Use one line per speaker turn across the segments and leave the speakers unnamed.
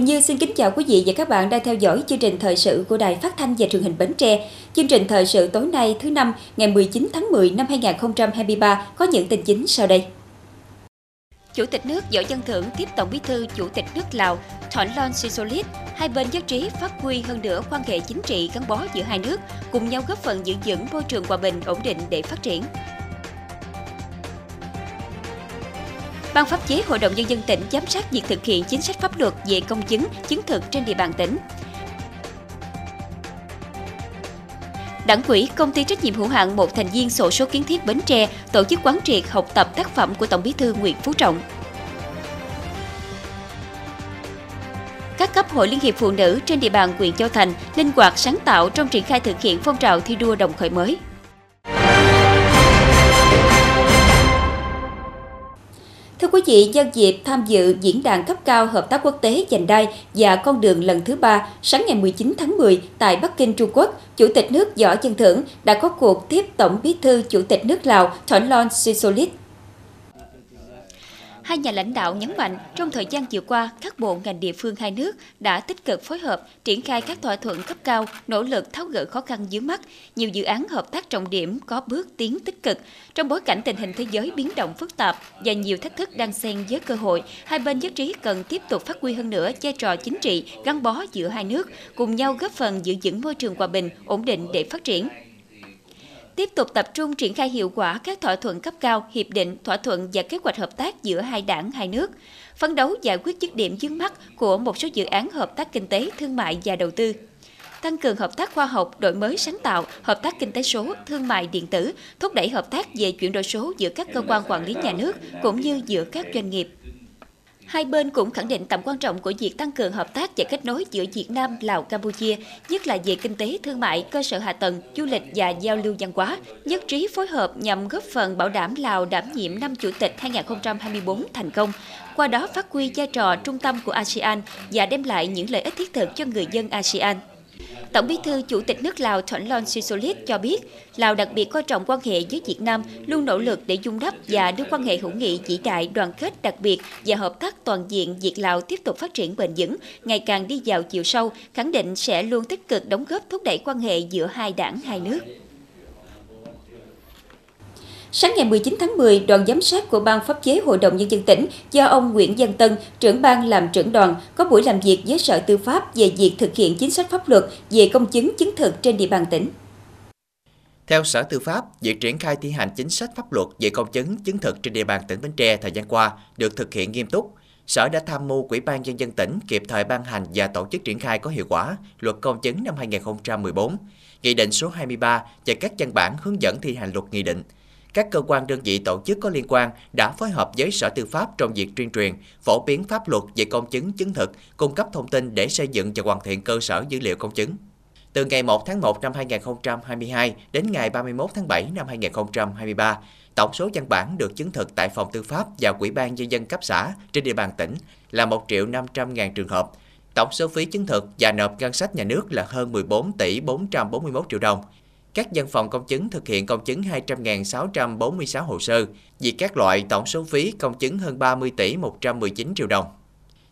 Quỳnh Như xin kính chào quý vị và các bạn đang theo dõi chương trình thời sự của Đài Phát thanh và Truyền hình Bến Tre. Chương trình thời sự tối nay thứ năm ngày 19 tháng 10 năm 2023 có những tin chính sau đây. Chủ tịch nước Võ Văn Thưởng tiếp Tổng Bí thư Chủ tịch nước Lào thọn Lon Sisolit, hai bên nhất trí phát huy hơn nữa quan hệ chính trị gắn bó giữa hai nước, cùng nhau góp phần giữ vững môi trường hòa bình ổn định để phát triển. Ban pháp chế Hội đồng Nhân dân tỉnh giám sát việc thực hiện chính sách pháp luật về công chứng, chứng thực trên địa bàn tỉnh. Đảng quỹ công ty trách nhiệm hữu hạn một thành viên sổ số kiến thiết Bến Tre tổ chức quán triệt học tập tác phẩm của Tổng Bí thư Nguyễn Phú Trọng. Các cấp hội Liên hiệp Phụ nữ trên địa bàn huyện Châu Thành linh hoạt sáng tạo trong triển khai thực hiện phong trào thi đua đồng khởi mới. Thưa quý vị, nhân dịp tham dự diễn đàn cấp cao hợp tác quốc tế dành đai và con đường lần thứ ba sáng ngày 19 tháng 10 tại Bắc Kinh, Trung Quốc, Chủ tịch nước Võ Văn Thưởng đã có cuộc tiếp Tổng bí thư Chủ tịch nước Lào Thỏn Lon Sisolit. Hai nhà lãnh đạo nhấn mạnh trong thời gian vừa qua, các bộ ngành địa phương hai nước đã tích cực phối hợp, triển khai các thỏa thuận cấp cao, nỗ lực tháo gỡ khó khăn dưới mắt. Nhiều dự án hợp tác trọng điểm có bước tiến tích cực. Trong bối cảnh tình hình thế giới biến động phức tạp và nhiều thách thức đang xen với cơ hội, hai bên nhất trí cần tiếp tục phát huy hơn nữa vai trò chính trị gắn bó giữa hai nước, cùng nhau góp phần giữ vững môi trường hòa bình, ổn định để phát triển tiếp tục tập trung triển khai hiệu quả các thỏa thuận cấp cao, hiệp định, thỏa thuận và kế hoạch hợp tác giữa hai đảng, hai nước, phấn đấu giải quyết dứt điểm vướng mắt của một số dự án hợp tác kinh tế, thương mại và đầu tư tăng cường hợp tác khoa học, đổi mới sáng tạo, hợp tác kinh tế số, thương mại điện tử, thúc đẩy hợp tác về chuyển đổi số giữa các cơ quan quản lý nhà nước cũng như giữa các doanh nghiệp. Hai bên cũng khẳng định tầm quan trọng của việc tăng cường hợp tác và kết nối giữa Việt Nam, Lào, Campuchia, nhất là về kinh tế, thương mại, cơ sở hạ tầng, du lịch và giao lưu văn hóa. Nhất trí phối hợp nhằm góp phần bảo đảm Lào đảm nhiệm năm chủ tịch 2024 thành công, qua đó phát huy vai trò trung tâm của ASEAN và đem lại những lợi ích thiết thực cho người dân ASEAN. Tổng Bí thư Chủ tịch nước Lào Thonglun Sisulit cho biết, Lào đặc biệt coi trọng quan hệ với Việt Nam, luôn nỗ lực để dung đắp và đưa quan hệ hữu nghị vĩ đại, đoàn kết đặc biệt và hợp tác toàn diện Việt Lào tiếp tục phát triển bền vững, ngày càng đi vào chiều sâu, khẳng định sẽ luôn tích cực đóng góp thúc đẩy quan hệ giữa hai đảng hai nước. Sáng ngày 19 tháng 10, đoàn giám sát của Ban pháp chế Hội đồng Nhân dân tỉnh do ông Nguyễn Văn Tân, trưởng ban làm trưởng đoàn, có buổi làm việc với Sở Tư pháp về việc thực hiện chính sách pháp luật về công chứng chứng thực trên địa bàn tỉnh.
Theo Sở Tư pháp, việc triển khai thi hành chính sách pháp luật về công chứng chứng thực trên địa bàn tỉnh Bến Tre thời gian qua được thực hiện nghiêm túc. Sở đã tham mưu Ủy ban Nhân dân tỉnh kịp thời ban hành và tổ chức triển khai có hiệu quả luật công chứng năm 2014, Nghị định số 23 và các văn bản hướng dẫn thi hành luật nghị định – các cơ quan đơn vị tổ chức có liên quan đã phối hợp với Sở Tư pháp trong việc tuyên truyền, phổ biến pháp luật về công chứng chứng thực, cung cấp thông tin để xây dựng và hoàn thiện cơ sở dữ liệu công chứng. Từ ngày 1 tháng 1 năm 2022 đến ngày 31 tháng 7 năm 2023, tổng số văn bản được chứng thực tại Phòng Tư pháp và Quỹ ban Nhân dân cấp xã trên địa bàn tỉnh là 1 triệu 500 ngàn trường hợp. Tổng số phí chứng thực và nộp ngân sách nhà nước là hơn 14 tỷ 441 triệu đồng. Các văn phòng công chứng thực hiện công chứng 200.646 hồ sơ, vì các loại tổng số phí công chứng hơn 30 tỷ 119 triệu đồng.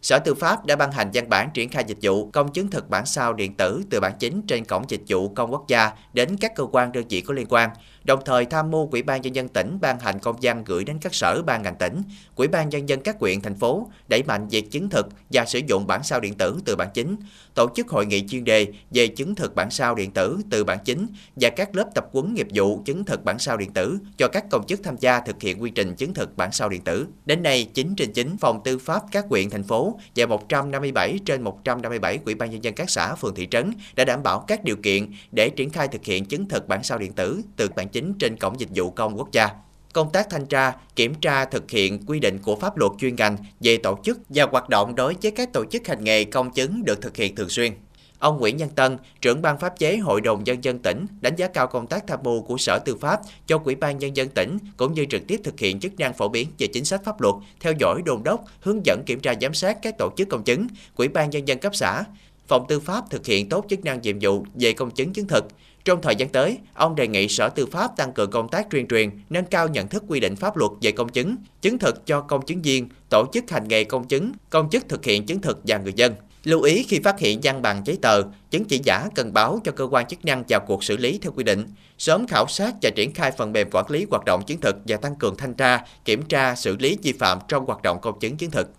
Sở Tư pháp đã ban hành văn bản triển khai dịch vụ công chứng thực bản sao điện tử từ bản chính trên cổng dịch vụ công quốc gia đến các cơ quan đơn vị có liên quan, đồng thời tham mưu Ủy ban nhân dân tỉnh ban hành công văn gửi đến các sở ban ngành tỉnh, ủy ban nhân dân các huyện thành phố đẩy mạnh việc chứng thực và sử dụng bản sao điện tử từ bản chính, tổ chức hội nghị chuyên đề về chứng thực bản sao điện tử từ bản chính và các lớp tập huấn nghiệp vụ chứng thực bản sao điện tử cho các công chức tham gia thực hiện quy trình chứng thực bản sao điện tử. Đến nay, 9 trên 9 phòng tư pháp các huyện thành phố và 157 trên 157 ủy ban nhân dân các xã phường thị trấn đã đảm bảo các điều kiện để triển khai thực hiện chứng thực bản sao điện tử từ bản chính trên cổng dịch vụ công quốc gia công tác thanh tra, kiểm tra thực hiện quy định của pháp luật chuyên ngành về tổ chức và hoạt động đối với các tổ chức hành nghề công chứng được thực hiện thường xuyên. Ông Nguyễn Nhân Tân, trưởng ban pháp chế Hội đồng Nhân dân tỉnh, đánh giá cao công tác tham mưu của Sở Tư pháp cho Quỹ ban Nhân dân tỉnh, cũng như trực tiếp thực hiện chức năng phổ biến về chính sách pháp luật, theo dõi đồn đốc, hướng dẫn kiểm tra giám sát các tổ chức công chứng, Quỹ ban Nhân dân cấp xã. Phòng Tư pháp thực hiện tốt chức năng nhiệm vụ về công chứng chứng thực, trong thời gian tới, ông đề nghị Sở Tư pháp tăng cường công tác tuyên truyền, nâng cao nhận thức quy định pháp luật về công chứng, chứng thực cho công chứng viên, tổ chức hành nghề công chứng, công chức thực hiện chứng thực và người dân. Lưu ý khi phát hiện văn bằng giấy tờ, chứng chỉ giả cần báo cho cơ quan chức năng vào cuộc xử lý theo quy định, sớm khảo sát và triển khai phần mềm quản lý hoạt động chứng thực và tăng cường thanh tra, kiểm tra, xử lý vi phạm trong hoạt động công chứng chứng thực.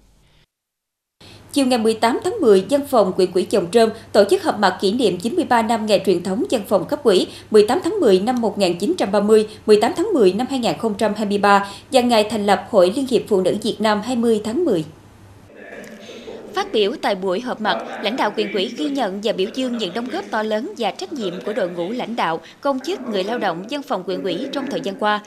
Chiều ngày 18 tháng 10, dân phòng Quỹ quỹ Chồng Trơm tổ chức họp mặt kỷ niệm 93 năm ngày truyền thống dân phòng cấp quỹ 18 tháng 10 năm 1930, 18 tháng 10 năm 2023 và ngày thành lập Hội Liên hiệp Phụ nữ Việt Nam 20 tháng 10. Phát biểu tại buổi họp mặt, lãnh đạo quyền quỹ ghi nhận và biểu dương những đóng góp to lớn và trách nhiệm của đội ngũ lãnh đạo, công chức, người lao động, dân phòng quyền quỹ trong thời gian qua.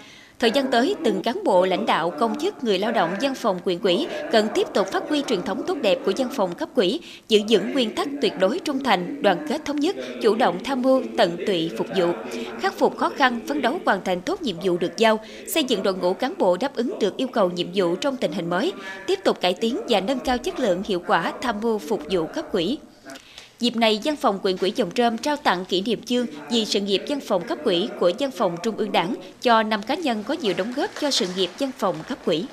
Thời gian tới, từng cán bộ lãnh đạo, công chức, người lao động văn phòng quyền quỹ cần tiếp tục phát huy truyền thống tốt đẹp của văn phòng cấp quỹ, giữ vững nguyên tắc tuyệt đối trung thành, đoàn kết thống nhất, chủ động tham mưu, tận tụy phục vụ, khắc phục khó khăn, phấn đấu hoàn thành tốt nhiệm vụ được giao, xây dựng đội ngũ cán bộ đáp ứng được yêu cầu nhiệm vụ trong tình hình mới, tiếp tục cải tiến và nâng cao chất lượng hiệu quả tham mưu phục vụ cấp quỹ. Dịp này, Văn phòng quyền quỹ Dòng Trơm trao tặng kỷ niệm chương vì sự nghiệp văn phòng cấp quỹ của Văn phòng Trung ương Đảng cho năm cá nhân có nhiều đóng góp cho sự nghiệp văn phòng cấp quỹ.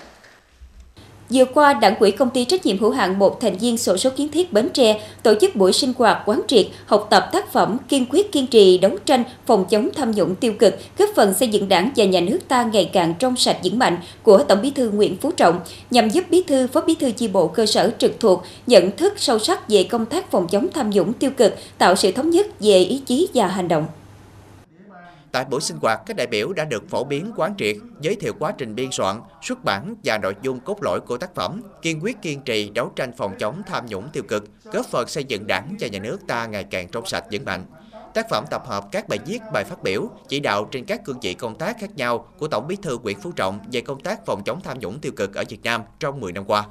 Vừa qua, Đảng quỹ công ty trách nhiệm hữu hạn một thành viên sổ số kiến thiết Bến Tre tổ chức buổi sinh hoạt quán triệt, học tập tác phẩm kiên quyết kiên trì đấu tranh phòng chống tham nhũng tiêu cực, góp phần xây dựng Đảng và nhà nước ta ngày càng trong sạch vững mạnh của Tổng Bí thư Nguyễn Phú Trọng nhằm giúp Bí thư, Phó Bí thư chi bộ cơ sở trực thuộc nhận thức sâu sắc về công tác phòng chống tham nhũng tiêu cực, tạo sự thống nhất về ý chí và hành động.
Tại buổi sinh hoạt, các đại biểu đã được phổ biến quán triệt, giới thiệu quá trình biên soạn, xuất bản và nội dung cốt lõi của tác phẩm, kiên quyết kiên trì đấu tranh phòng chống tham nhũng tiêu cực, góp phần xây dựng đảng và nhà nước ta ngày càng trong sạch vững mạnh. Tác phẩm tập hợp các bài viết, bài phát biểu, chỉ đạo trên các cương vị công tác khác nhau của Tổng bí thư Nguyễn Phú Trọng về công tác phòng chống tham nhũng tiêu cực ở Việt Nam trong 10 năm qua.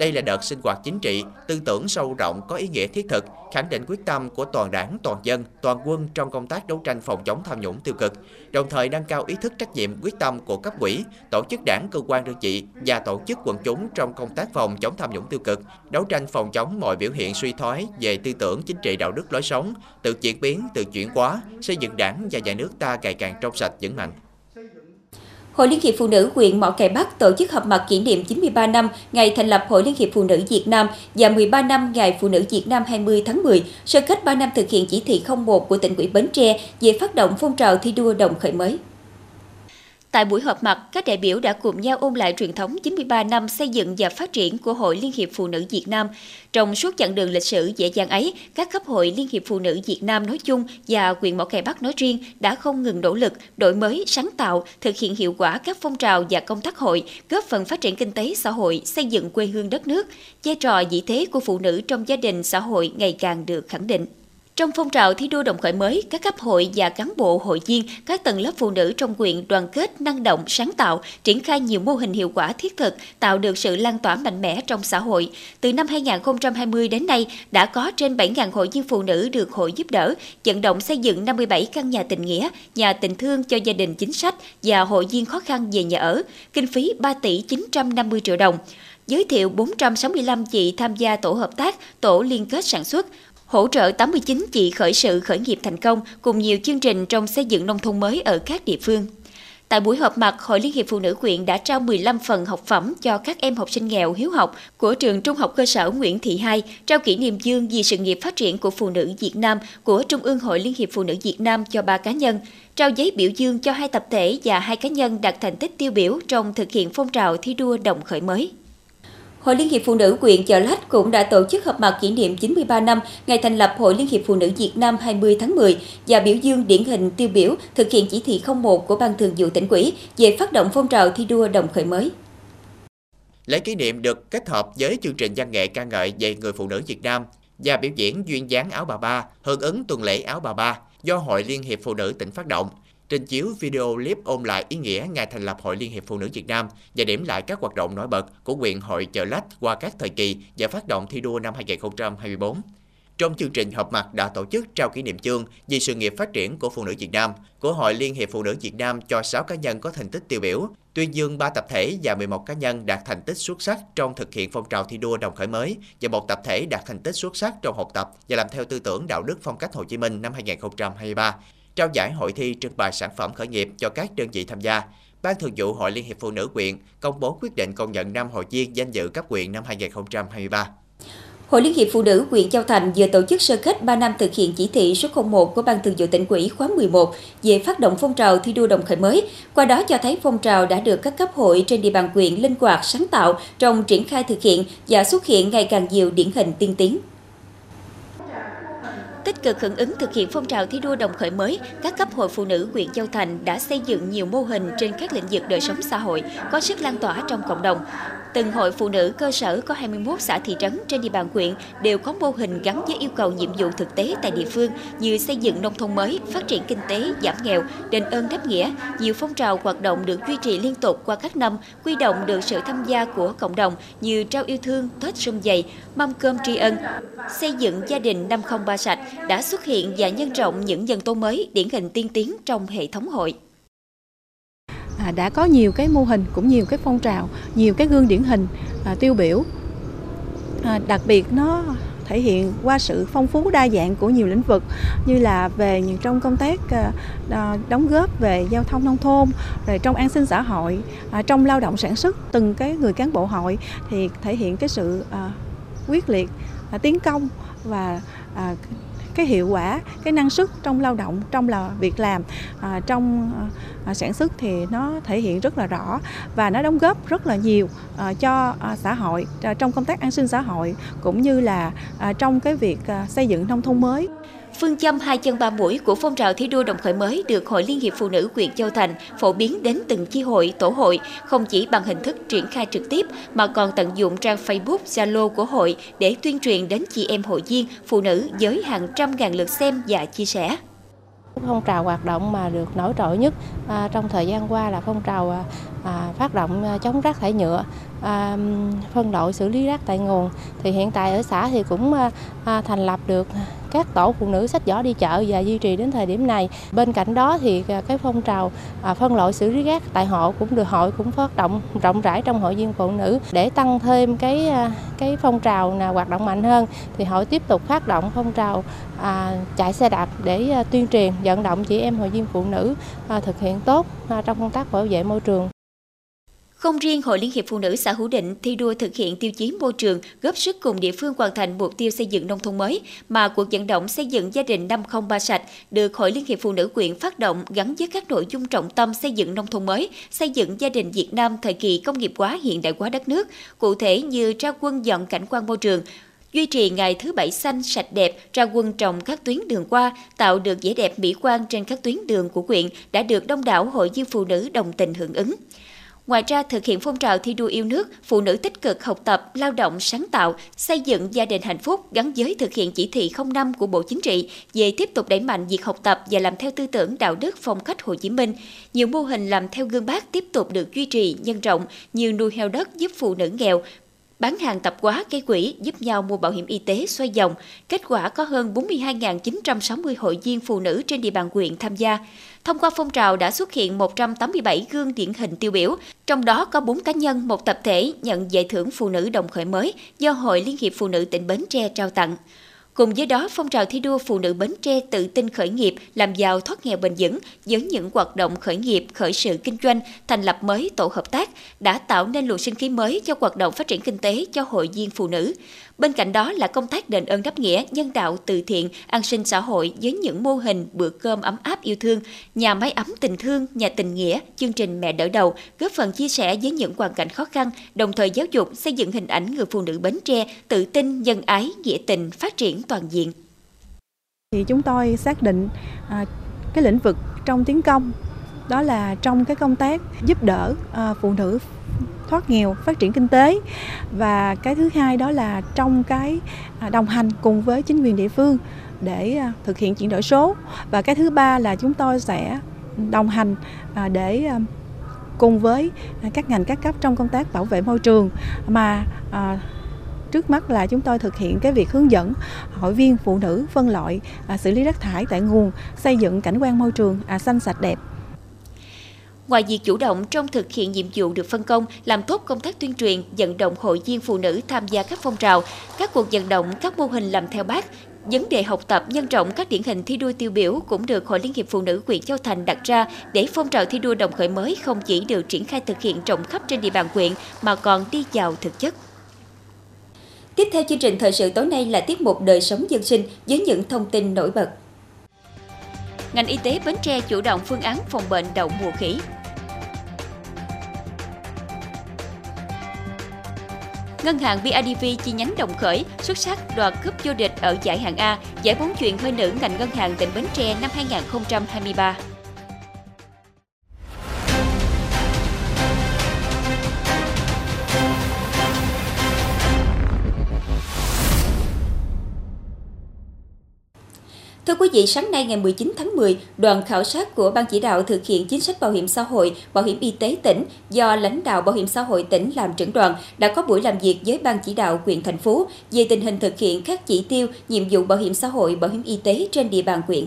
Đây là đợt sinh hoạt chính trị, tư tưởng sâu rộng có ý nghĩa thiết thực, khẳng định quyết tâm của toàn đảng, toàn dân, toàn quân trong công tác đấu tranh phòng chống tham nhũng tiêu cực, đồng thời nâng cao ý thức trách nhiệm quyết tâm của cấp ủy, tổ chức đảng, cơ quan đơn vị và tổ chức quần chúng trong công tác phòng chống tham nhũng tiêu cực, đấu tranh phòng chống mọi biểu hiện suy thoái về tư tưởng chính trị đạo đức lối sống, tự chuyển biến, tự chuyển hóa, xây dựng đảng và nhà nước ta ngày càng trong sạch vững mạnh.
Hội Liên hiệp Phụ nữ huyện Mỏ Cày Bắc tổ chức họp mặt kỷ niệm 93 năm ngày thành lập Hội Liên hiệp Phụ nữ Việt Nam và 13 năm Ngày Phụ nữ Việt Nam 20 tháng 10, sơ kết 3 năm thực hiện chỉ thị 01 của tỉnh ủy Bến Tre về phát động phong trào thi đua đồng khởi mới. Tại buổi họp mặt, các đại biểu đã cùng nhau ôn lại truyền thống 93 năm xây dựng và phát triển của Hội Liên hiệp Phụ nữ Việt Nam. Trong suốt chặng đường lịch sử dễ dàng ấy, các cấp hội Liên hiệp Phụ nữ Việt Nam nói chung và quyền Mỏ Cày Bắc nói riêng đã không ngừng nỗ lực, đổi mới, sáng tạo, thực hiện hiệu quả các phong trào và công tác hội, góp phần phát triển kinh tế xã hội, xây dựng quê hương đất nước. Vai trò vị thế của phụ nữ trong gia đình xã hội ngày càng được khẳng định. Trong phong trào thi đua đồng khởi mới, các cấp hội và cán bộ hội viên, các tầng lớp phụ nữ trong huyện đoàn kết, năng động, sáng tạo, triển khai nhiều mô hình hiệu quả thiết thực, tạo được sự lan tỏa mạnh mẽ trong xã hội. Từ năm 2020 đến nay, đã có trên 7.000 hội viên phụ nữ được hội giúp đỡ, vận động xây dựng 57 căn nhà tình nghĩa, nhà tình thương cho gia đình chính sách và hội viên khó khăn về nhà ở, kinh phí 3 tỷ 950 triệu đồng giới thiệu 465 chị tham gia tổ hợp tác, tổ liên kết sản xuất, hỗ trợ 89 chị khởi sự khởi nghiệp thành công cùng nhiều chương trình trong xây dựng nông thôn mới ở các địa phương. Tại buổi họp mặt, Hội Liên hiệp Phụ nữ quyện đã trao 15 phần học phẩm cho các em học sinh nghèo hiếu học của trường Trung học cơ sở Nguyễn Thị Hai, trao kỷ niệm chương vì sự nghiệp phát triển của phụ nữ Việt Nam của Trung ương Hội Liên hiệp Phụ nữ Việt Nam cho ba cá nhân, trao giấy biểu dương cho hai tập thể và hai cá nhân đạt thành tích tiêu biểu trong thực hiện phong trào thi đua đồng khởi mới. Hội Liên hiệp Phụ nữ huyện Chợ Lách cũng đã tổ chức họp mặt kỷ niệm 93 năm ngày thành lập Hội Liên hiệp Phụ nữ Việt Nam 20 tháng 10 và biểu dương điển hình tiêu biểu thực hiện chỉ thị 01 của Ban Thường vụ tỉnh ủy về phát động phong trào thi đua đồng khởi mới.
Lễ kỷ niệm được kết hợp với chương trình văn nghệ ca ngợi về người phụ nữ Việt Nam và biểu diễn duyên dáng áo bà ba, hưởng ứng tuần lễ áo bà ba do Hội Liên hiệp Phụ nữ tỉnh phát động trình chiếu video clip ôn lại ý nghĩa ngày thành lập Hội Liên hiệp Phụ nữ Việt Nam và điểm lại các hoạt động nổi bật của huyện hội Chợ Lách qua các thời kỳ và phát động thi đua năm 2024. Trong chương trình họp mặt đã tổ chức trao kỷ niệm chương vì sự nghiệp phát triển của phụ nữ Việt Nam của Hội Liên hiệp Phụ nữ Việt Nam cho 6 cá nhân có thành tích tiêu biểu, tuyên dương 3 tập thể và 11 cá nhân đạt thành tích xuất sắc trong thực hiện phong trào thi đua đồng khởi mới và một tập thể đạt thành tích xuất sắc trong học tập và làm theo tư tưởng đạo đức phong cách Hồ Chí Minh năm 2023 trao giải hội thi trưng bày sản phẩm khởi nghiệp cho các đơn vị tham gia. Ban Thường vụ Hội Liên hiệp Phụ nữ quyện công bố quyết định công nhận năm hội viên danh dự cấp quyện năm 2023.
Hội Liên hiệp Phụ nữ huyện Châu Thành vừa tổ chức sơ kết 3 năm thực hiện chỉ thị số 01 của Ban Thường vụ tỉnh ủy khóa 11 về phát động phong trào thi đua đồng khởi mới. Qua đó cho thấy phong trào đã được các cấp hội trên địa bàn huyện linh hoạt, sáng tạo trong triển khai thực hiện và xuất hiện ngày càng nhiều điển hình tiên tiến. Tích cực hưởng ứng thực hiện phong trào thi đua đồng khởi mới, các cấp hội phụ nữ huyện Châu Thành đã xây dựng nhiều mô hình trên các lĩnh vực đời sống xã hội có sức lan tỏa trong cộng đồng. Từng hội phụ nữ cơ sở có 21 xã thị trấn trên địa bàn huyện đều có mô hình gắn với yêu cầu nhiệm vụ thực tế tại địa phương như xây dựng nông thôn mới, phát triển kinh tế, giảm nghèo, đền ơn đáp nghĩa. Nhiều phong trào hoạt động được duy trì liên tục qua các năm, quy động được sự tham gia của cộng đồng như trao yêu thương, Tết xuân dày, mâm cơm tri ân, xây dựng gia đình năm không ba sạch đã xuất hiện và nhân rộng những dân tố mới điển hình tiên tiến trong hệ thống hội
À, đã có nhiều cái mô hình cũng nhiều cái phong trào, nhiều cái gương điển hình à, tiêu biểu. À, đặc biệt nó thể hiện qua sự phong phú đa dạng của nhiều lĩnh vực như là về trong công tác đóng góp về giao thông nông thôn, rồi trong an sinh xã hội trong lao động sản xuất, từng cái người cán bộ hội thì thể hiện cái sự quyết liệt tiến công và cái hiệu quả cái năng suất trong lao động trong là việc làm à, trong à, à, sản xuất thì nó thể hiện rất là rõ và nó đóng góp rất là nhiều à, cho à, xã hội à, trong công tác an sinh xã hội cũng như là à, trong cái việc à, xây dựng nông thôn mới.
Phương châm hai chân ba mũi của phong trào thi đua đồng khởi mới được Hội Liên hiệp Phụ nữ huyện Châu Thành phổ biến đến từng chi hội, tổ hội, không chỉ bằng hình thức triển khai trực tiếp mà còn tận dụng trang Facebook, Zalo của hội để tuyên truyền đến chị em hội viên, phụ nữ với hàng trăm ngàn lượt xem và chia sẻ.
Phong trào hoạt động mà được nổi trội nhất à, trong thời gian qua là phong trào à, à phát động à, chống rác thải nhựa, à, phân loại xử lý rác tại nguồn. Thì hiện tại ở xã thì cũng à, thành lập được các tổ phụ nữ sách giỏ đi chợ và duy trì đến thời điểm này. Bên cạnh đó thì ờ, cái phong trào à, phân loại xử lý rác tại hộ cũng được hội cũng phát động rộng rãi trong hội viên phụ nữ để tăng thêm cái à, cái phong trào là hoạt động mạnh hơn thì hội tiếp tục phát động phong trào à, chạy xe đạp để tuyên truyền vận động chị em hội viên phụ nữ à, thực hiện tốt à, trong công tác bảo vệ môi trường.
Không riêng Hội Liên hiệp Phụ nữ xã Hữu Định thi đua thực hiện tiêu chí môi trường, góp sức cùng địa phương hoàn thành mục tiêu xây dựng nông thôn mới, mà cuộc vận động xây dựng gia đình 503 sạch được Hội Liên hiệp Phụ nữ quyện phát động gắn với các nội dung trọng tâm xây dựng nông thôn mới, xây dựng gia đình Việt Nam thời kỳ công nghiệp hóa hiện đại hóa đất nước, cụ thể như ra quân dọn cảnh quan môi trường, duy trì ngày thứ bảy xanh sạch đẹp ra quân trồng các tuyến đường qua tạo được vẻ đẹp mỹ quan trên các tuyến đường của quyện đã được đông đảo hội viên phụ nữ đồng tình hưởng ứng. Ngoài ra, thực hiện phong trào thi đua yêu nước, phụ nữ tích cực học tập, lao động, sáng tạo, xây dựng gia đình hạnh phúc gắn với thực hiện chỉ thị 05 của Bộ Chính trị về tiếp tục đẩy mạnh việc học tập và làm theo tư tưởng đạo đức phong cách Hồ Chí Minh. Nhiều mô hình làm theo gương bác tiếp tục được duy trì, nhân rộng như nuôi heo đất giúp phụ nữ nghèo, bán hàng tập quá gây quỹ giúp nhau mua bảo hiểm y tế xoay dòng. Kết quả có hơn 42.960 hội viên phụ nữ trên địa bàn huyện tham gia. Thông qua phong trào đã xuất hiện 187 gương điển hình tiêu biểu, trong đó có 4 cá nhân, một tập thể nhận giải thưởng phụ nữ đồng khởi mới do Hội Liên hiệp Phụ nữ tỉnh Bến Tre trao tặng. Cùng với đó, phong trào thi đua phụ nữ Bến Tre tự tin khởi nghiệp, làm giàu thoát nghèo bền vững với những hoạt động khởi nghiệp, khởi sự kinh doanh, thành lập mới tổ hợp tác đã tạo nên luồng sinh khí mới cho hoạt động phát triển kinh tế cho hội viên phụ nữ. Bên cạnh đó là công tác đền ơn đáp nghĩa, nhân đạo từ thiện, an sinh xã hội với những mô hình bữa cơm ấm áp yêu thương, nhà máy ấm tình thương, nhà tình nghĩa, chương trình mẹ đỡ đầu, góp phần chia sẻ với những hoàn cảnh khó khăn, đồng thời giáo dục xây dựng hình ảnh người phụ nữ Bến Tre tự tin, nhân ái, nghĩa tình, phát triển toàn diện.
Thì chúng tôi xác định à, cái lĩnh vực trong tiến công đó là trong cái công tác giúp đỡ à, phụ nữ thoát nghèo, phát triển kinh tế. Và cái thứ hai đó là trong cái à, đồng hành cùng với chính quyền địa phương để à, thực hiện chuyển đổi số. Và cái thứ ba là chúng tôi sẽ đồng hành à, để cùng với các ngành các cấp trong công tác bảo vệ môi trường. Mà trước mắt là chúng tôi thực hiện cái việc hướng dẫn hội viên phụ nữ phân loại xử lý rác thải tại nguồn, xây dựng cảnh quan môi trường xanh sạch đẹp.
Ngoài việc chủ động trong thực hiện nhiệm vụ được phân công, làm tốt công tác tuyên truyền, vận động hội viên phụ nữ tham gia các phong trào, các cuộc vận động, các mô hình làm theo bác, Vấn đề học tập nhân rộng các điển hình thi đua tiêu biểu cũng được Hội Liên hiệp Phụ nữ huyện Châu Thành đặt ra để phong trào thi đua đồng khởi mới không chỉ được triển khai thực hiện rộng khắp trên địa bàn huyện mà còn đi vào thực chất. Tiếp theo chương trình thời sự tối nay là tiết mục đời sống dân sinh với những thông tin nổi bật. Ngành y tế Bến Tre chủ động phương án phòng bệnh đậu mùa khỉ. Ngân hàng BIDV chi nhánh Đồng Khởi xuất sắc đoạt cúp vô địch ở giải hạng A, giải bóng chuyền hơi nữ ngành ngân hàng tỉnh Bến Tre năm 2023. Thưa quý vị, sáng nay ngày 19 tháng 10, đoàn khảo sát của Ban chỉ đạo thực hiện chính sách bảo hiểm xã hội, bảo hiểm y tế tỉnh do lãnh đạo bảo hiểm xã hội tỉnh làm trưởng đoàn đã có buổi làm việc với Ban chỉ đạo huyện thành phố về tình hình thực hiện các chỉ tiêu, nhiệm vụ bảo hiểm xã hội, bảo hiểm y tế trên địa bàn huyện.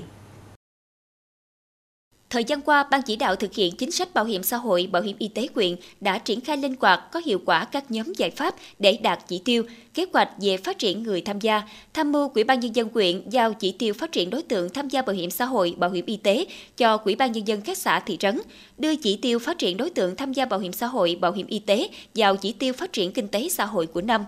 Thời gian qua, Ban chỉ đạo thực hiện chính sách bảo hiểm xã hội, bảo hiểm y tế quyện đã triển khai linh hoạt có hiệu quả các nhóm giải pháp để đạt chỉ tiêu, kế hoạch về phát triển người tham gia, tham mưu Quỹ ban nhân dân quyện giao chỉ tiêu phát triển đối tượng tham gia bảo hiểm xã hội, bảo hiểm y tế cho Quỹ ban nhân dân các xã thị trấn, đưa chỉ tiêu phát triển đối tượng tham gia bảo hiểm xã hội, bảo hiểm y tế vào chỉ tiêu phát triển kinh tế xã hội của năm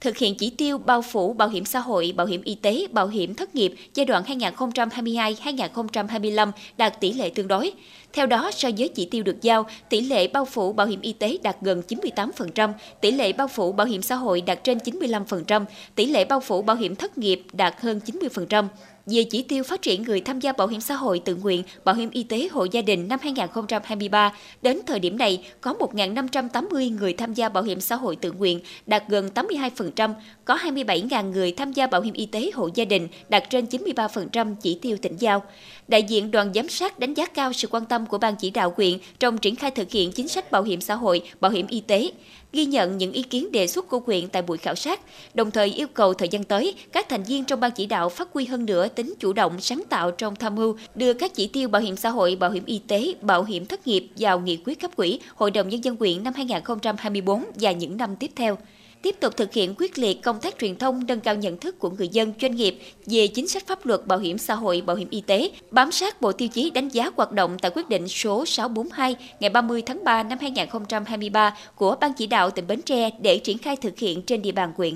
thực hiện chỉ tiêu bao phủ bảo hiểm xã hội, bảo hiểm y tế, bảo hiểm thất nghiệp giai đoạn 2022-2025 đạt tỷ lệ tương đối. Theo đó, so với chỉ tiêu được giao, tỷ lệ bao phủ bảo hiểm y tế đạt gần 98%, tỷ lệ bao phủ bảo hiểm xã hội đạt trên 95%, tỷ lệ bao phủ bảo hiểm thất nghiệp đạt hơn 90% về chỉ tiêu phát triển người tham gia bảo hiểm xã hội tự nguyện, bảo hiểm y tế hộ gia đình năm 2023, đến thời điểm này có 1.580 người tham gia bảo hiểm xã hội tự nguyện, đạt gần 82%, có 27.000 người tham gia bảo hiểm y tế hộ gia đình, đạt trên 93% chỉ tiêu tỉnh giao. Đại diện đoàn giám sát đánh giá cao sự quan tâm của Ban chỉ đạo huyện trong triển khai thực hiện chính sách bảo hiểm xã hội, bảo hiểm y tế ghi nhận những ý kiến đề xuất của huyện tại buổi khảo sát, đồng thời yêu cầu thời gian tới, các thành viên trong ban chỉ đạo phát huy hơn nữa tính chủ động sáng tạo trong tham mưu, đưa các chỉ tiêu bảo hiểm xã hội, bảo hiểm y tế, bảo hiểm thất nghiệp vào nghị quyết cấp quỹ Hội đồng Nhân dân huyện năm 2024 và những năm tiếp theo tiếp tục thực hiện quyết liệt công tác truyền thông nâng cao nhận thức của người dân doanh nghiệp về chính sách pháp luật bảo hiểm xã hội, bảo hiểm y tế, bám sát bộ tiêu chí đánh giá hoạt động tại quyết định số 642 ngày 30 tháng 3 năm 2023 của Ban chỉ đạo tỉnh Bến Tre để triển khai thực hiện trên địa bàn huyện.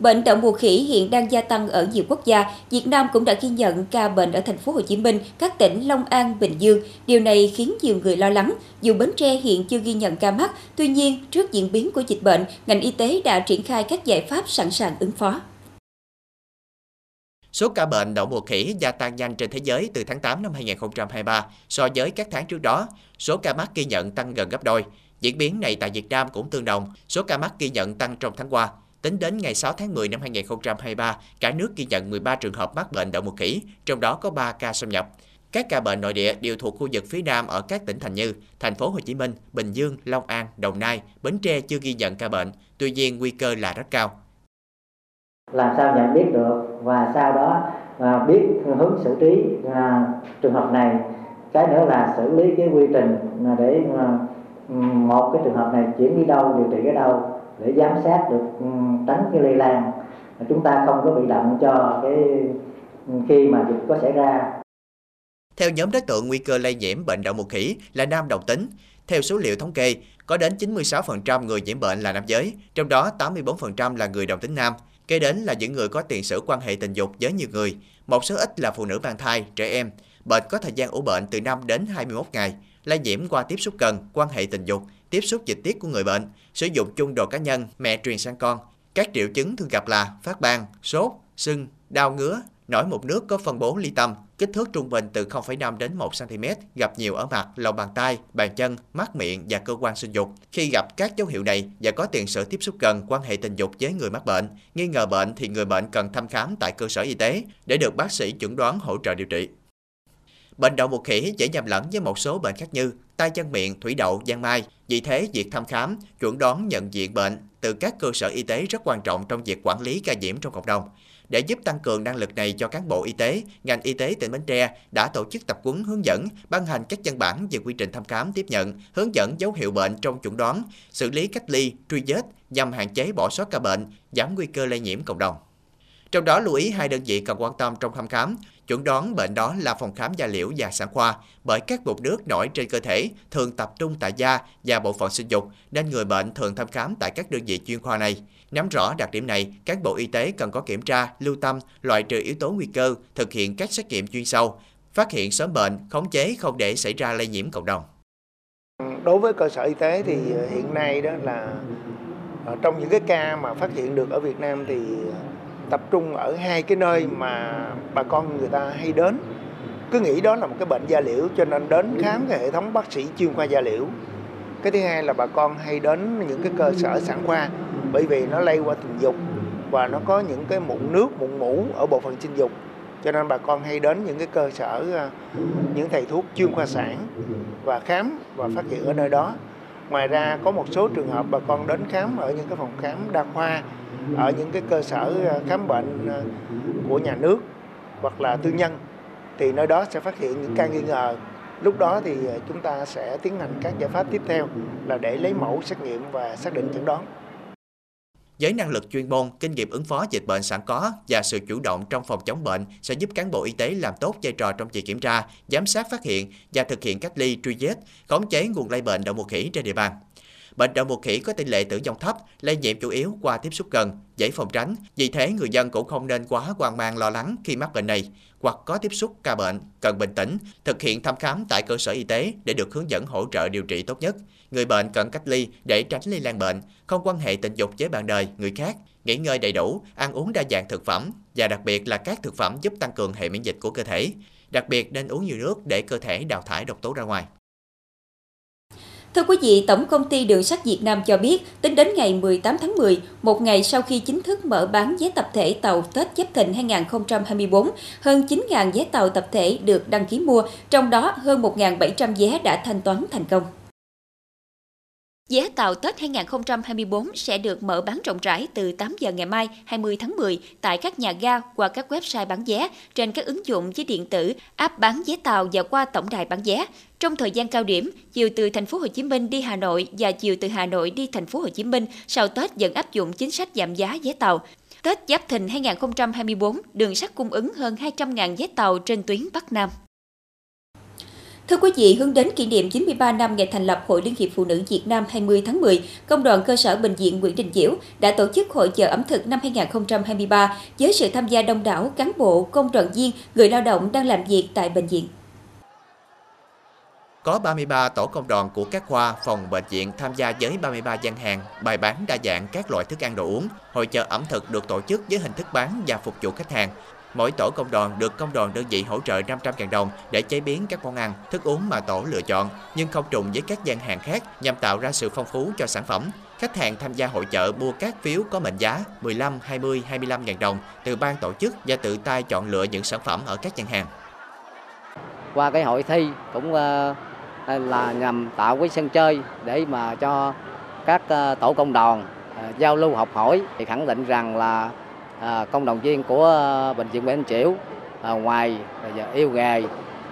Bệnh đậu mùa khỉ hiện đang gia tăng ở nhiều quốc gia. Việt Nam cũng đã ghi nhận ca bệnh ở thành phố Hồ Chí Minh, các tỉnh Long An, Bình Dương. Điều này khiến nhiều người lo lắng. Dù Bến Tre hiện chưa ghi nhận ca mắc, tuy nhiên trước diễn biến của dịch bệnh, ngành y tế đã triển khai các giải pháp sẵn sàng ứng phó.
Số ca bệnh đậu mùa khỉ gia tăng nhanh trên thế giới từ tháng 8 năm 2023 so với các tháng trước đó. Số ca mắc ghi nhận tăng gần gấp đôi. Diễn biến này tại Việt Nam cũng tương đồng, số ca mắc ghi nhận tăng trong tháng qua. Tính đến ngày 6 tháng 10 năm 2023, cả nước ghi nhận 13 trường hợp mắc bệnh đậu mùa khỉ, trong đó có 3 ca xâm nhập. Các ca bệnh nội địa đều thuộc khu vực phía Nam ở các tỉnh thành như Thành phố Hồ Chí Minh, Bình Dương, Long An, Đồng Nai, Bến Tre chưa ghi nhận ca bệnh, tuy nhiên nguy cơ là rất cao.
Làm sao nhận biết được và sau đó à, biết hướng xử trí à, trường hợp này. Cái nữa là xử lý cái quy trình à, để à, một cái trường hợp này chuyển đi đâu điều trị ở đâu để giám sát được ừ, tránh cái lây lan chúng ta không có bị động cho cái ừ, khi mà dịch có xảy ra
theo nhóm đối tượng nguy cơ lây nhiễm bệnh đậu mùa khỉ là nam đồng tính. Theo số liệu thống kê, có đến 96% người nhiễm bệnh là nam giới, trong đó 84% là người đồng tính nam. Kế đến là những người có tiền sử quan hệ tình dục với nhiều người, một số ít là phụ nữ mang thai, trẻ em. Bệnh có thời gian ủ bệnh từ 5 đến 21 ngày, lây nhiễm qua tiếp xúc gần, quan hệ tình dục, tiếp xúc dịch tiết của người bệnh, sử dụng chung đồ cá nhân, mẹ truyền sang con. Các triệu chứng thường gặp là phát ban, sốt, sưng, đau ngứa, nổi mụn nước có phân bố ly tâm, kích thước trung bình từ 0,5 đến 1 cm, gặp nhiều ở mặt, lòng bàn tay, bàn chân, mắt miệng và cơ quan sinh dục. Khi gặp các dấu hiệu này và có tiền sử tiếp xúc gần quan hệ tình dục với người mắc bệnh, nghi ngờ bệnh thì người bệnh cần thăm khám tại cơ sở y tế để được bác sĩ chẩn đoán hỗ trợ điều trị. Bệnh đậu mùa khỉ dễ nhầm lẫn với một số bệnh khác như tay chân miệng, thủy đậu, giang mai. Vì thế, việc thăm khám, chuẩn đoán nhận diện bệnh từ các cơ sở y tế rất quan trọng trong việc quản lý ca nhiễm trong cộng đồng. Để giúp tăng cường năng lực này cho cán bộ y tế, ngành y tế tỉnh Bến Tre đã tổ chức tập huấn hướng dẫn, ban hành các văn bản về quy trình thăm khám tiếp nhận, hướng dẫn dấu hiệu bệnh trong chuẩn đoán, xử lý cách ly, truy vết nhằm hạn chế bỏ sót ca bệnh, giảm nguy cơ lây nhiễm cộng đồng. Trong đó lưu ý hai đơn vị cần quan tâm trong thăm khám, chuẩn đoán bệnh đó là phòng khám da liễu và sản khoa bởi các bột nước nổi trên cơ thể thường tập trung tại da và bộ phận sinh dục nên người bệnh thường thăm khám tại các đơn vị chuyên khoa này. Nắm rõ đặc điểm này, cán bộ y tế cần có kiểm tra, lưu tâm, loại trừ yếu tố nguy cơ, thực hiện các xét nghiệm chuyên sâu, phát hiện sớm bệnh, khống chế không để xảy ra lây nhiễm cộng đồng.
Đối với cơ sở y tế thì ờ, hiện nay đó là ờ, trong những cái ca mà phát hiện được ở Việt Nam thì tập trung ở hai cái nơi mà bà con người ta hay đến. Cứ nghĩ đó là một cái bệnh da liễu cho nên đến khám cái hệ thống bác sĩ chuyên khoa da liễu. Cái thứ hai là bà con hay đến những cái cơ sở sản khoa bởi vì nó lây qua tình dục và nó có những cái mụn nước, mụn mũ ở bộ phận sinh dục. Cho nên bà con hay đến những cái cơ sở à, những thầy thuốc chuyên khoa sản và khám và phát hiện ở nơi đó ngoài ra, có một số trường hợp bà con đến khám ở những cái phòng khám đa khoa, ở những cái cơ sở ờ, khám bệnh ờ, của nhà nước hoặc là tư nhân, thì nơi đó sẽ phát hiện những ca nghi ngờ. Lúc đó thì ờ, chúng ta sẽ tiến hành các giải pháp tiếp theo là để lấy mẫu xét nghiệm và xác định chẩn đoán
với năng lực chuyên môn, kinh nghiệm ứng phó dịch bệnh sẵn có và sự chủ động trong phòng chống bệnh sẽ giúp cán bộ y tế làm tốt vai trò trong việc kiểm tra, giám sát phát hiện và thực hiện cách ly, truy vết, khống chế nguồn lây bệnh đậu mùa khỉ trên địa bàn. Bệnh đậu mùa khỉ có tỷ lệ tử vong thấp, lây nhiễm chủ yếu qua tiếp xúc gần, dễ phòng tránh. Vì thế, người dân cũng không nên quá hoang mang lo lắng khi mắc bệnh này hoặc có tiếp xúc ca bệnh, cần bình tĩnh, thực hiện thăm khám tại cơ sở y tế để được hướng dẫn hỗ trợ điều trị tốt nhất. Người bệnh cần cách ly để tránh lây lan bệnh, không quan hệ tình dục với bạn đời, người khác, nghỉ ngơi đầy đủ, ăn uống đa dạng thực phẩm và đặc biệt là các thực phẩm giúp tăng cường hệ miễn dịch của cơ thể. Đặc biệt nên uống nhiều nước để cơ thể đào thải độc tố ra ngoài.
Thưa quý vị, Tổng công ty Đường sắt Việt Nam cho biết, tính đến ngày 18 tháng 10, một ngày sau khi chính thức mở bán vé tập thể tàu Tết Giáp Thìn 2024, hơn 9.000 vé tàu tập thể được đăng ký mua, trong đó hơn 1.700 vé đã thanh toán thành công. Vé tàu Tết 2024 sẽ được mở bán rộng rãi từ 8 giờ ngày mai 20 tháng 10 tại các nhà ga qua các website bán vé trên các ứng dụng với điện tử, app bán vé tàu và qua tổng đài bán vé. Trong thời gian cao điểm, chiều từ thành phố Hồ Chí Minh đi Hà Nội và chiều từ Hà Nội đi thành phố Hồ Chí Minh sau Tết vẫn áp dụng chính sách giảm giá vé tàu. Tết Giáp Thìn 2024, đường sắt cung ứng hơn 200.000 vé tàu trên tuyến Bắc Nam. Thưa quý vị, hướng đến kỷ niệm 93 năm ngày thành lập Hội Liên hiệp Phụ nữ Việt Nam 20 tháng 10, Công đoàn cơ sở Bệnh viện Nguyễn Đình Chiểu đã tổ chức hội chợ ẩm thực năm 2023 với sự tham gia đông đảo cán bộ, công đoàn viên, người lao động đang làm việc tại bệnh viện.
Có 33 tổ công đoàn của các khoa, phòng bệnh viện tham gia với 33 gian hàng, bày bán đa dạng các loại thức ăn đồ uống. Hội chợ ẩm thực được tổ chức với hình thức bán và phục vụ khách hàng. Mỗi tổ công đoàn được công đoàn đơn vị hỗ trợ 500.000 đồng để chế biến các món ăn, thức uống mà tổ lựa chọn, nhưng không trùng với các gian hàng khác nhằm tạo ra sự phong phú cho sản phẩm. Khách hàng tham gia hội chợ mua các phiếu có mệnh giá 15, 20, 25 ngàn đồng từ ban tổ chức và tự tay chọn lựa những sản phẩm ở các gian hàng.
Qua cái hội thi cũng ờ, là nhằm tạo cái sân chơi để mà cho các ờ, tổ công đoàn ờ, giao lưu học hỏi thì khẳng định rằng là à, công đoàn viên của à, bệnh viện Nguyễn Chiểu à, ngoài yêu nghề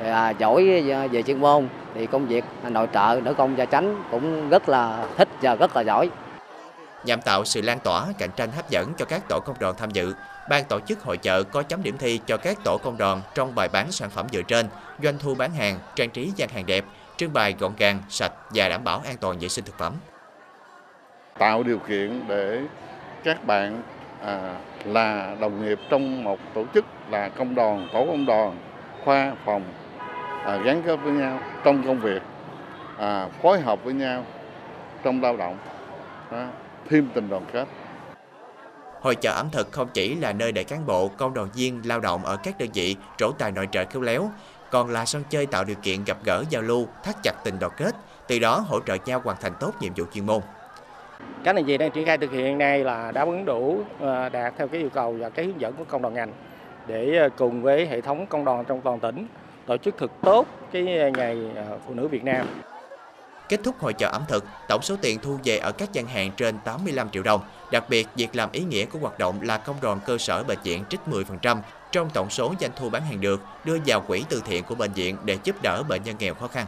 à, giỏi về chuyên môn thì công việc nội trợ nữ công gia chánh cũng rất là thích và rất là giỏi.
Nhằm tạo sự lan tỏa cạnh tranh hấp dẫn cho các tổ công đoàn tham dự ban tổ chức hội chợ có chấm điểm thi cho các tổ công đoàn trong bài bán sản phẩm dựa trên doanh thu bán hàng trang trí gian hàng đẹp trưng bày gọn gàng sạch và đảm bảo an toàn vệ sinh thực phẩm.
Tạo điều kiện để các bạn à, là đồng nghiệp trong một tổ chức là công đoàn, tổ công đoàn, khoa, phòng à, gắn kết với nhau trong công việc, à, phối hợp với nhau trong lao động, à, thêm tình đoàn kết.
Hội chợ ẩm thực không chỉ là nơi để cán bộ, công đoàn viên lao động ở các đơn vị trổ tài nội trợ khéo léo, còn là sân chơi tạo điều kiện gặp gỡ giao lưu, thắt chặt tình đoàn kết, từ đó hỗ trợ nhau hoàn thành tốt nhiệm vụ chuyên môn.
Các ngành gì đang triển khai thực hiện nay là đáp ứng đủ ờ, đạt theo cái yêu cầu và cái hướng dẫn của công đoàn ngành để ờ, cùng với hệ thống công đoàn trong toàn tỉnh tổ chức thực tốt cái ờ, ngày phụ nữ Việt Nam.
Kết thúc hội chợ ẩm thực, tổng số tiền thu về ở các gian hàng trên 85 triệu đồng. Đặc biệt, việc làm ý nghĩa của hoạt động là công đoàn cơ sở bệnh viện trích 10% trong tổng số doanh thu bán hàng được đưa vào quỹ từ thiện của bệnh viện để giúp đỡ bệnh nhân nghèo khó khăn.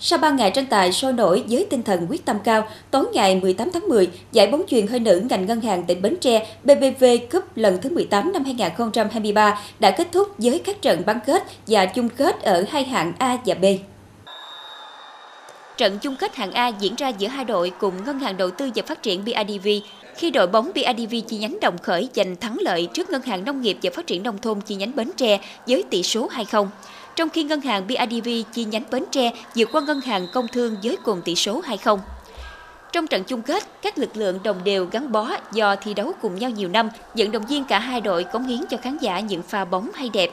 Sau 3 ngày tranh tài sôi nổi với tinh thần quyết tâm cao, tối ngày 18 tháng 10, giải bóng chuyền hơi nữ ngành ngân hàng tỉnh Bến Tre BBV Cup lần thứ 18 năm 2023 đã kết thúc với các trận bán kết và chung kết ở hai hạng A và B. Trận chung kết hạng A diễn ra giữa hai đội cùng Ngân hàng Đầu tư và Phát triển BIDV. khi đội bóng BIDV chi nhánh Đồng Khởi giành thắng lợi trước Ngân hàng Nông nghiệp và Phát triển Nông thôn chi nhánh Bến Tre với tỷ số 2-0. Trong khi Ngân hàng BIDV chi nhánh Bến Tre vượt qua Ngân hàng Công Thương với cùng tỷ số 2-0. Trong trận chung kết, các lực lượng đồng đều gắn bó do thi đấu cùng nhau nhiều năm, vận động viên cả hai đội cống hiến cho khán giả những pha bóng hay đẹp.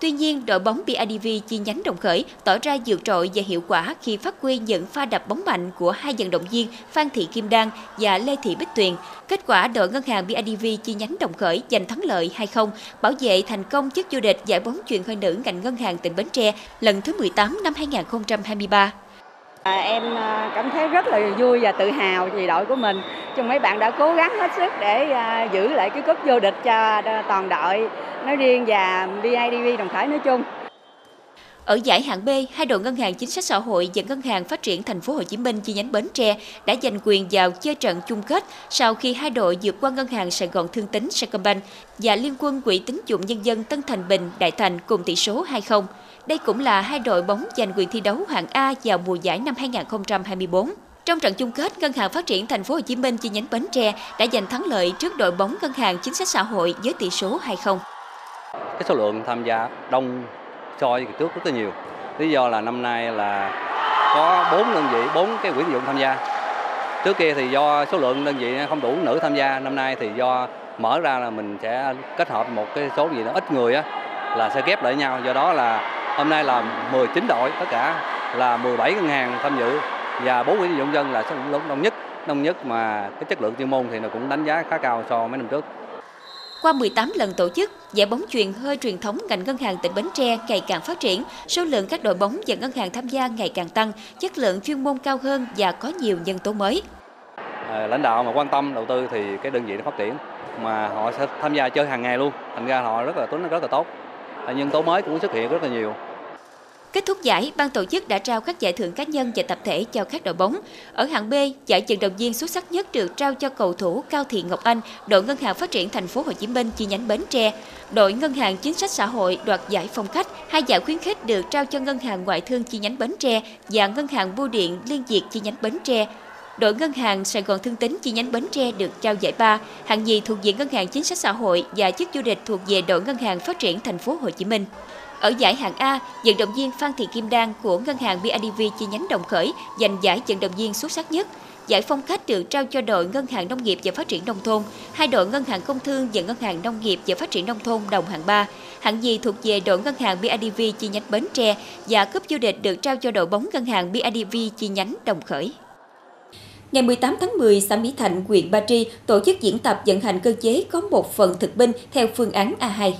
Tuy nhiên, đội bóng BIDV chi nhánh Đồng Khởi tỏ ra vượt trội và hiệu quả khi phát huy những pha đập bóng mạnh của hai vận động viên Phan Thị Kim Đan và Lê Thị Bích Tuyền. Kết quả đội ngân hàng BIDV chi nhánh Đồng Khởi giành thắng lợi 2-0, bảo vệ thành công chức vô địch giải bóng chuyền hơi nữ ngành ngân hàng tỉnh Bến Tre lần thứ 18 năm 2023.
À, em ờ, cảm thấy rất là vui và tự hào vì đội của mình. Chung mấy bạn đã cố gắng hết sức để à, giữ lại cái cúp vô địch cho ờ, toàn đội nói riêng và BIDV Đồng Khởi nói chung.
Ở giải hạng B, hai đội Ngân hàng Chính sách Xã hội và Ngân hàng Phát triển Thành phố Hồ Chí Minh chi nhánh Bến Tre đã giành quyền vào chơi trận chung kết sau khi hai đội vượt qua Ngân hàng Sài Gòn Thương Tín Sacombank và Liên quân Quỹ tín dụng nhân dân Tân Thành Bình Đại Thành cùng tỷ số 2-0. Đây cũng là hai đội bóng giành quyền thi đấu hạng A vào mùa giải năm 2024. Trong trận chung kết, Ngân hàng Phát triển Thành phố Hồ Chí Minh chi nhánh Bến Tre đã giành thắng lợi trước đội bóng Ngân hàng Chính sách Xã hội với tỷ số 2-0.
Cái số lượng tham gia đông so với trước rất là nhiều. Lý do là năm nay là có 4 đơn vị, 4 cái quỹ tín dụng tham gia. Trước kia thì do số lượng đơn vị không đủ nữ tham gia, năm nay thì do mở ra là mình sẽ kết hợp một cái số gì đó ít người á là sẽ ghép lại nhau. Do đó là hôm nay là 19 đội tất cả là 17 ngân hàng tham dự và 4 quỹ tín dụng dân là số đông nhất đông nhất mà cái chất lượng chuyên môn thì nó cũng đánh giá khá cao so với mấy năm trước.
Qua 18 lần tổ chức, giải bóng chuyền hơi truyền thống ngành ngân hàng tỉnh Bến Tre ngày càng phát triển, số lượng các đội bóng và ngân hàng tham gia ngày càng tăng, chất lượng chuyên môn cao hơn và có nhiều nhân tố mới.
À, lãnh đạo mà quan tâm đầu tư thì cái đơn vị nó phát triển mà họ sẽ tham gia chơi hàng ngày luôn, thành ra họ rất là tính rất là tốt. À, nhân tố mới cũng xuất hiện rất là nhiều.
Kết thúc giải, ban tổ chức đã trao các giải thưởng cá nhân và tập thể cho các đội bóng. Ở hạng B, giải vận động viên xuất sắc nhất được trao cho cầu thủ Cao Thị Ngọc Anh, đội Ngân hàng Phát triển Thành phố Hồ Chí Minh chi nhánh Bến Tre. Đội Ngân hàng Chính sách Xã hội đoạt giải phong cách. Hai giải khuyến khích được trao cho Ngân hàng Ngoại thương chi nhánh Bến Tre và Ngân hàng Bưu điện Liên Việt chi nhánh Bến Tre. Đội Ngân hàng Sài Gòn Thương Tín chi nhánh Bến Tre được trao giải ba, hạng nhì thuộc về Ngân hàng Chính sách Xã hội và chức du lịch thuộc về đội Ngân hàng Phát triển Thành phố Hồ Chí Minh. Ở giải hạng A, vận động viên Phan Thị Kim Đan của Ngân hàng BIDV chi nhánh Đồng Khởi giành giải vận động viên xuất sắc nhất. Giải phong cách được trao cho đội Ngân hàng Nông nghiệp và Phát triển Nông thôn, hai đội Ngân hàng Công thương và Ngân hàng Nông nghiệp và Phát triển Nông thôn đồng hạng 3. Hạng nhì thuộc về đội Ngân hàng BIDV chi nhánh Bến Tre và cúp vô địch được trao cho đội bóng Ngân hàng BIDV chi nhánh Đồng Khởi. Ngày 18 tháng 10, xã Mỹ Thạnh, huyện Ba Tri tổ chức diễn tập vận hành cơ chế có một phần thực binh theo phương án A2.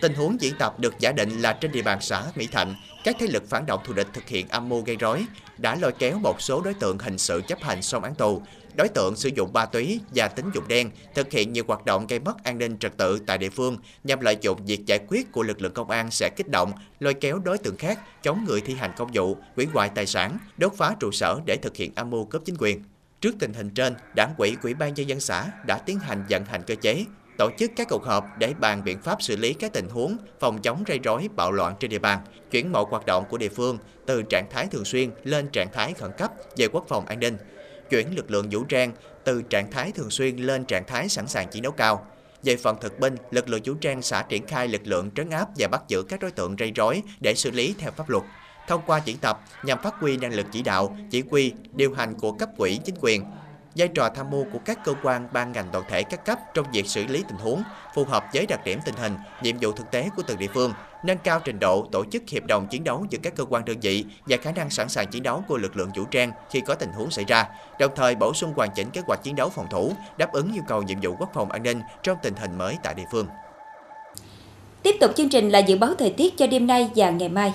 Tình huống diễn tập được giả định là trên địa bàn xã Mỹ Thạnh, các thế lực phản động thù địch thực hiện âm mưu gây rối, đã lôi kéo một số đối tượng hình sự chấp hành xong án tù. Đối tượng sử dụng ma túy và tín dụng đen thực hiện nhiều hoạt động gây mất an ninh trật tự tại địa phương nhằm lợi dụng việc giải quyết của lực lượng công an sẽ kích động, lôi kéo đối tượng khác chống người thi hành công vụ, hủy hoại tài sản, đốt phá trụ sở để thực hiện âm mưu cướp chính quyền. Trước tình hình trên, Đảng ủy Ủy ban nhân dân xã đã tiến hành vận hành cơ chế tổ chức các cuộc họp để bàn biện pháp xử lý các tình huống phòng chống rây rối bạo loạn trên địa bàn, chuyển mọi hoạt động của địa phương từ trạng thái thường xuyên lên trạng thái khẩn cấp về quốc phòng an ninh, chuyển lực lượng vũ trang từ trạng thái thường xuyên lên trạng thái sẵn sàng chiến đấu cao. Về phần thực binh, lực lượng vũ trang xã triển khai lực lượng trấn áp và bắt giữ các đối tượng rây rối để xử lý theo pháp luật. Thông qua diễn tập nhằm phát huy năng lực chỉ đạo, chỉ huy, điều hành của cấp quỹ chính quyền, vai trò tham mưu của các cơ quan ban ngành đoàn thể các cấp trong việc xử lý tình huống phù hợp với đặc điểm tình hình, nhiệm vụ thực tế của từng địa phương, nâng cao trình độ tổ chức hiệp đồng chiến đấu giữa các cơ quan đơn vị và khả năng sẵn sàng chiến đấu của lực lượng vũ trang khi có tình huống xảy ra, đồng thời bổ sung hoàn chỉnh kế hoạch chiến đấu phòng thủ, đáp ứng yêu cầu nhiệm vụ quốc phòng an ninh trong tình hình mới tại địa phương.
Tiếp tục chương trình là dự báo thời tiết cho đêm nay và ngày mai.